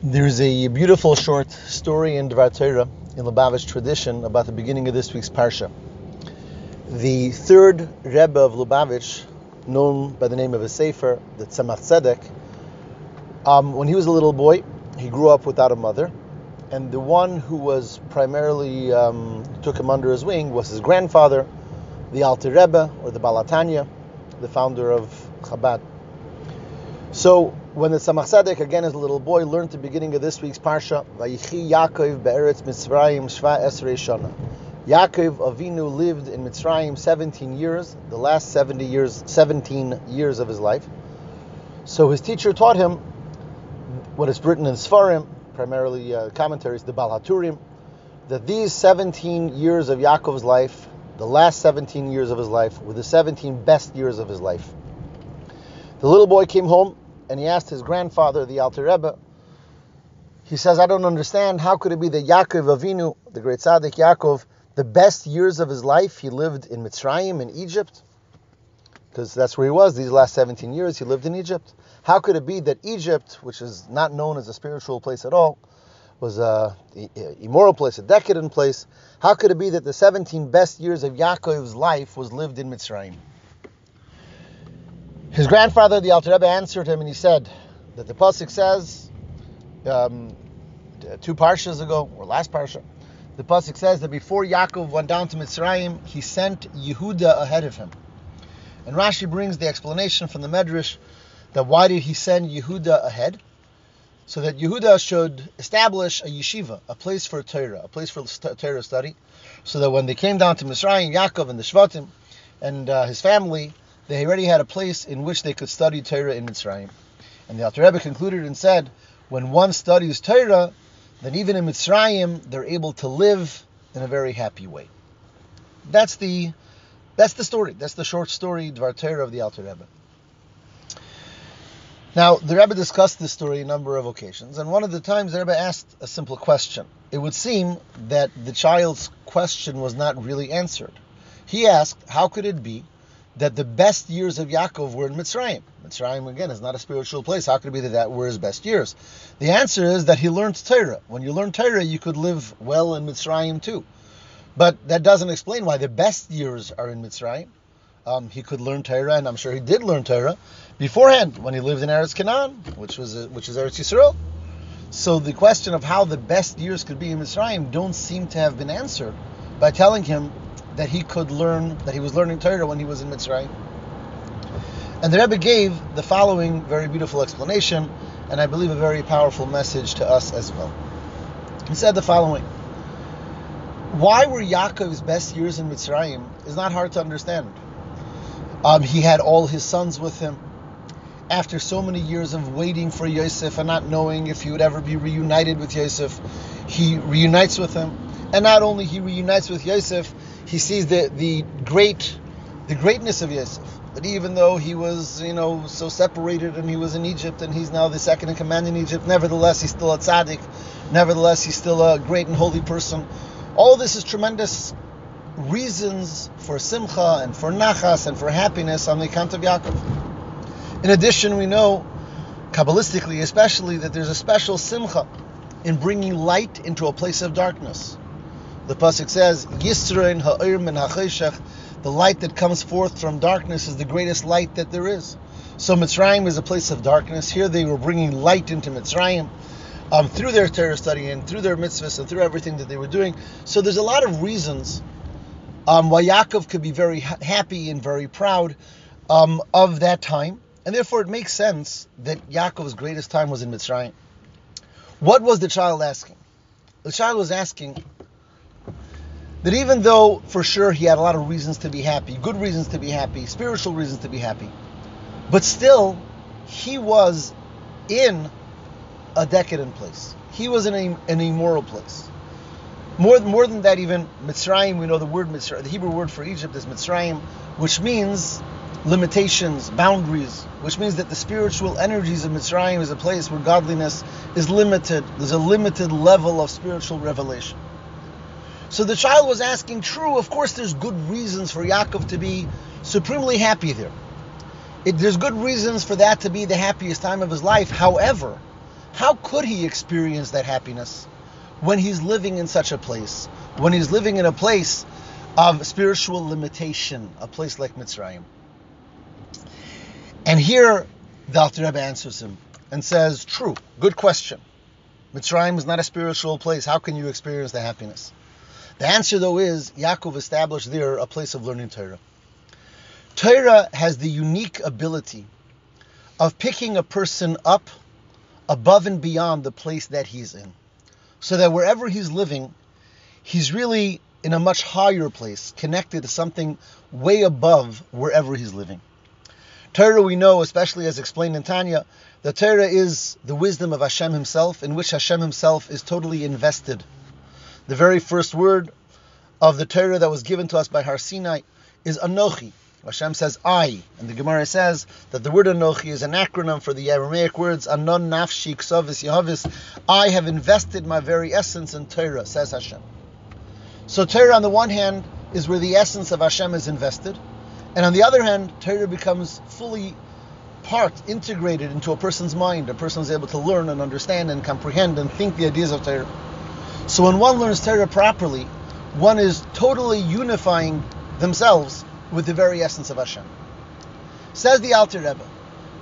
There's a beautiful short story in Dvar Torah in Lubavitch tradition about the beginning of this week's parsha. The third Rebbe of Lubavitch, known by the name of a sefer, the Tzemach Tzedek, um, when he was a little boy, he grew up without a mother, and the one who was primarily um, took him under his wing was his grandfather, the Alter Rebbe or the Balatanya, the founder of Chabad. So when the Tzemach Tzedek, again as a little boy, learned the beginning of this week's parsha, Vayechi Yaakov be'eretz Mitzrayim shva esrei shana. Yaakov Avinu lived in Mitzrayim 17 years, the last 70 years, 17 years of his life. So his teacher taught him what is written in Sfarim, primarily uh, commentaries, the Baal HaTurim, that these 17 years of Yaakov's life, the last 17 years of his life, were the 17 best years of his life. The little boy came home and he asked his grandfather, the Alter Rebbe, he says, I don't understand. How could it be that Yaakov Avinu, the great tzaddik Yaakov, the best years of his life, he lived in Mitzrayim, in Egypt? Because that's where he was these last 17 years. He lived in Egypt. How could it be that Egypt, which is not known as a spiritual place at all, was a immoral place, a decadent place? How could it be that the 17 best years of Yaakov's life was lived in Mitzrayim? His grandfather, the Alter Rebbe, answered him and he said that the pasuk says um, two parshas ago or last parsha, the pasuk says that before Yaakov went down to Mitzrayim, he sent Yehuda ahead of him. And Rashi brings the explanation from the Medrash that why did he send Yehuda ahead? So that Yehuda should establish a yeshiva, a place for Torah, a place for Torah study, so that when they came down to Mitzrayim, Yaakov and the Shvatim and uh, his family, they already had a place in which they could study Torah in Mitzrayim. And the Alter Rebbe concluded and said, when one studies Torah, then even in Mitzrayim, they're able to live in a very happy way. That's the that's the story. That's the short story, Dvar Torah of the Alter Rebbe. Now, the Rebbe discussed this story a number of occasions, and one of the times the Rebbe asked a simple question. It would seem that the child's question was not really answered. He asked, How could it be that the best years of Yaakov were in Mitzrayim. Mitzrayim, again, is not a spiritual place. How could it be that that were his best years? The answer is that he learned Torah. When you learn Torah, you could live well in Mitzrayim too. But that doesn't explain why the best years are in Mitzrayim. Um, he could learn Torah, and I'm sure he did learn Torah beforehand when he lived in Eretz Canaan, which was uh, which is Eretz Yisrael. So the question of how the best years could be in Mitzrayim don't seem to have been answered by telling him that he could learn, that he was learning Torah when he was in Mitzrayim. And the Rebbe gave the following very beautiful explanation, and I believe a very powerful message to us as well. He said the following Why were Yaakov's best years in Mitzrayim is not hard to understand. Um, he had all his sons with him. After so many years of waiting for Yosef and not knowing if he would ever be reunited with Yosef, he reunites with him. And not only he reunites with Yosef, he sees the, the great the greatness of Yosef. That even though he was, you know, so separated and he was in Egypt and he's now the second in command in Egypt, nevertheless he's still a tzaddik. Nevertheless, he's still a great and holy person. All this is tremendous reasons for simcha and for nachas and for happiness on the account of Yaakov. In addition, we know, Kabbalistically especially, that there's a special simcha in bringing light into a place of darkness. The pasuk says, "Yisron ha'or min ha'choshech." The light that comes forth from darkness is the greatest light that there is. So Mitzrayim is a place of darkness. Here they were bringing light into Mitzrayim um, through their Torah study and through their mitzvahs and through everything that they were doing. So there's a lot of reasons um, why Yaakov could be very ha- happy and very proud um, of that time, and therefore it makes sense that Yaakov's greatest time was in Mitzrayim. What was the child asking? The child was asking, that even though for sure he had a lot of reasons to be happy, good reasons to be happy, spiritual reasons to be happy, but still he was in a decadent place. He was in a, an immoral place. More, more than that, even Mitzrayim, we know the word Mitzrayim, the Hebrew word for Egypt is Mitzrayim, which means limitations, boundaries, which means that the spiritual energies of Mitzrayim is a place where godliness is limited. There's a limited level of spiritual revelation. So the child was asking, true, of course there's good reasons for Yaakov to be supremely happy there. It, there's good reasons for that to be the happiest time of his life. However, how could he experience that happiness when he's living in such a place? When he's living in a place of spiritual limitation, a place like Mitzrayim. And here the Alter Rebbe answers him and says, True, good question. Mitzrayim is not a spiritual place. How can you experience the happiness? The answer, though, is Yaakov established there a place of learning Torah. Torah has the unique ability of picking a person up above and beyond the place that he's in. So that wherever he's living, he's really in a much higher place, connected to something way above wherever he's living. Torah, we know, especially as explained in Tanya, the Torah is the wisdom of Hashem Himself, in which Hashem Himself is totally invested. The very first word of the Torah that was given to us by Har Sinai is Anochi. Hashem says I, and the Gemara says that the word Anochi is an acronym for the Aramaic words Ana Nafshi Ksavis Yahavis. I have invested my very essence in Torah, says Hashem. So Torah, on the one hand, is where the essence of Hashem is invested, and on the other hand, Torah becomes fully part integrated into a person's mind. A person is able to learn and understand and comprehend and think the ideas of Torah. So when one learns Torah properly, one is totally unifying themselves with the very essence of Hashem. Says the Alter Rebbe,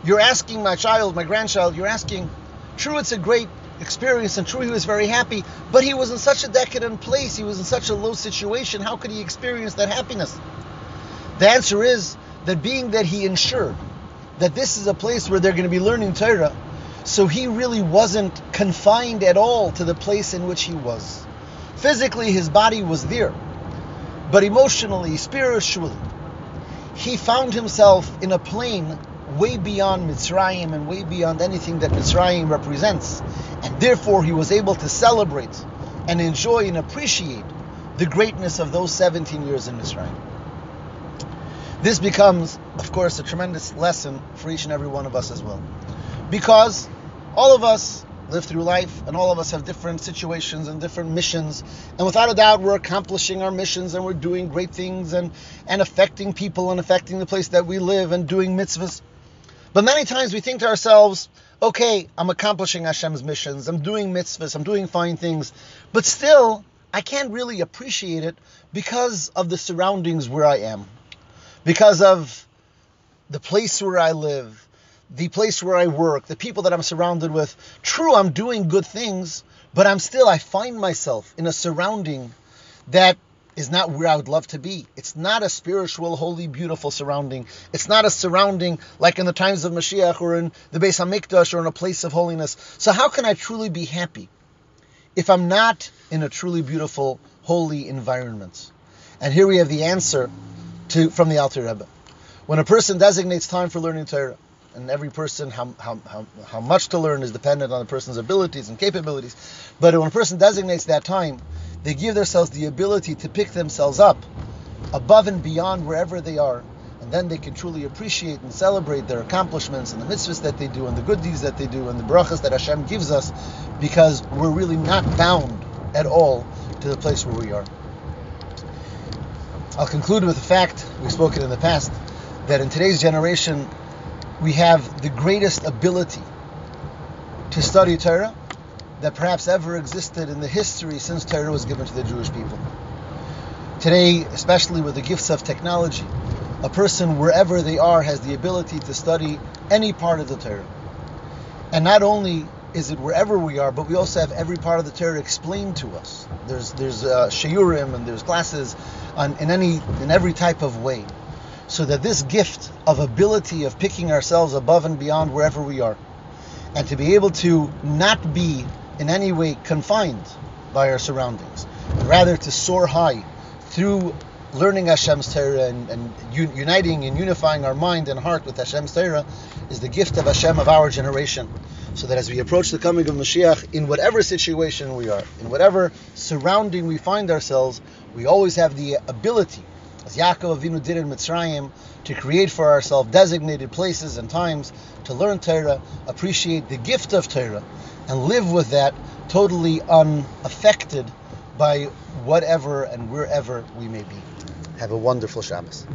you're asking my child, my grandchild, you're asking, true, it's a great experience, and true, he was very happy, but he was in such a decadent place, he was in such a low situation, how could he experience that happiness? The answer is that being that he ensured that this is a place where they're going to be learning Torah. So he really wasn't confined at all to the place in which he was. Physically, his body was there, but emotionally, spiritually, he found himself in a plane way beyond Mitzrayim and way beyond anything that Mitzrayim represents. And therefore, he was able to celebrate and enjoy and appreciate the greatness of those 17 years in Mitzrayim. This becomes, of course, a tremendous lesson for each and every one of us as well. Because all of us live through life and all of us have different situations and different missions. And without a doubt, we're accomplishing our missions and we're doing great things and, and affecting people and affecting the place that we live and doing mitzvahs. But many times we think to ourselves, okay, I'm accomplishing Hashem's missions, I'm doing mitzvahs, I'm doing fine things, but still, I can't really appreciate it because of the surroundings where I am because of the place where I live, the place where I work, the people that I'm surrounded with. True, I'm doing good things, but I'm still, I find myself in a surrounding that is not where I would love to be. It's not a spiritual, holy, beautiful surrounding. It's not a surrounding like in the times of Mashiach or in the Beis Hamikdash or in a place of holiness. So how can I truly be happy if I'm not in a truly beautiful, holy environment? And here we have the answer to from the Alter Rebbe. When a person designates time for learning Torah, and every person, how, how, how, how much to learn is dependent on the person's abilities and capabilities, but when a person designates that time, they give themselves the ability to pick themselves up above and beyond wherever they are, and then they can truly appreciate and celebrate their accomplishments and the mitzvahs that they do and the good deeds that they do and the brachas that Hashem gives us, because we're really not bound at all to the place where we are. I'll conclude with the fact, we've spoken in the past, that in today's generation we have the greatest ability to study Torah that perhaps ever existed in the history since Torah was given to the Jewish people. Today, especially with the gifts of technology, a person wherever they are has the ability to study any part of the Torah. And not only is it wherever we are, but we also have every part of the Torah explained to us. There's there's uh, shiurim and there's classes on, in any in every type of way, so that this gift of ability of picking ourselves above and beyond wherever we are, and to be able to not be in any way confined by our surroundings, but rather to soar high through learning Hashem's Torah and, and uniting and unifying our mind and heart with Hashem's Torah is the gift of Hashem of our generation. So that as we approach the coming of Mashiach, in whatever situation we are, in whatever surrounding we find ourselves, we always have the ability, as Yaakov Avinu did in Mitzrayim, to create for ourselves designated places and times to learn Torah, appreciate the gift of Torah, and live with that totally unaffected by whatever and wherever we may be. Have a wonderful Shabbos.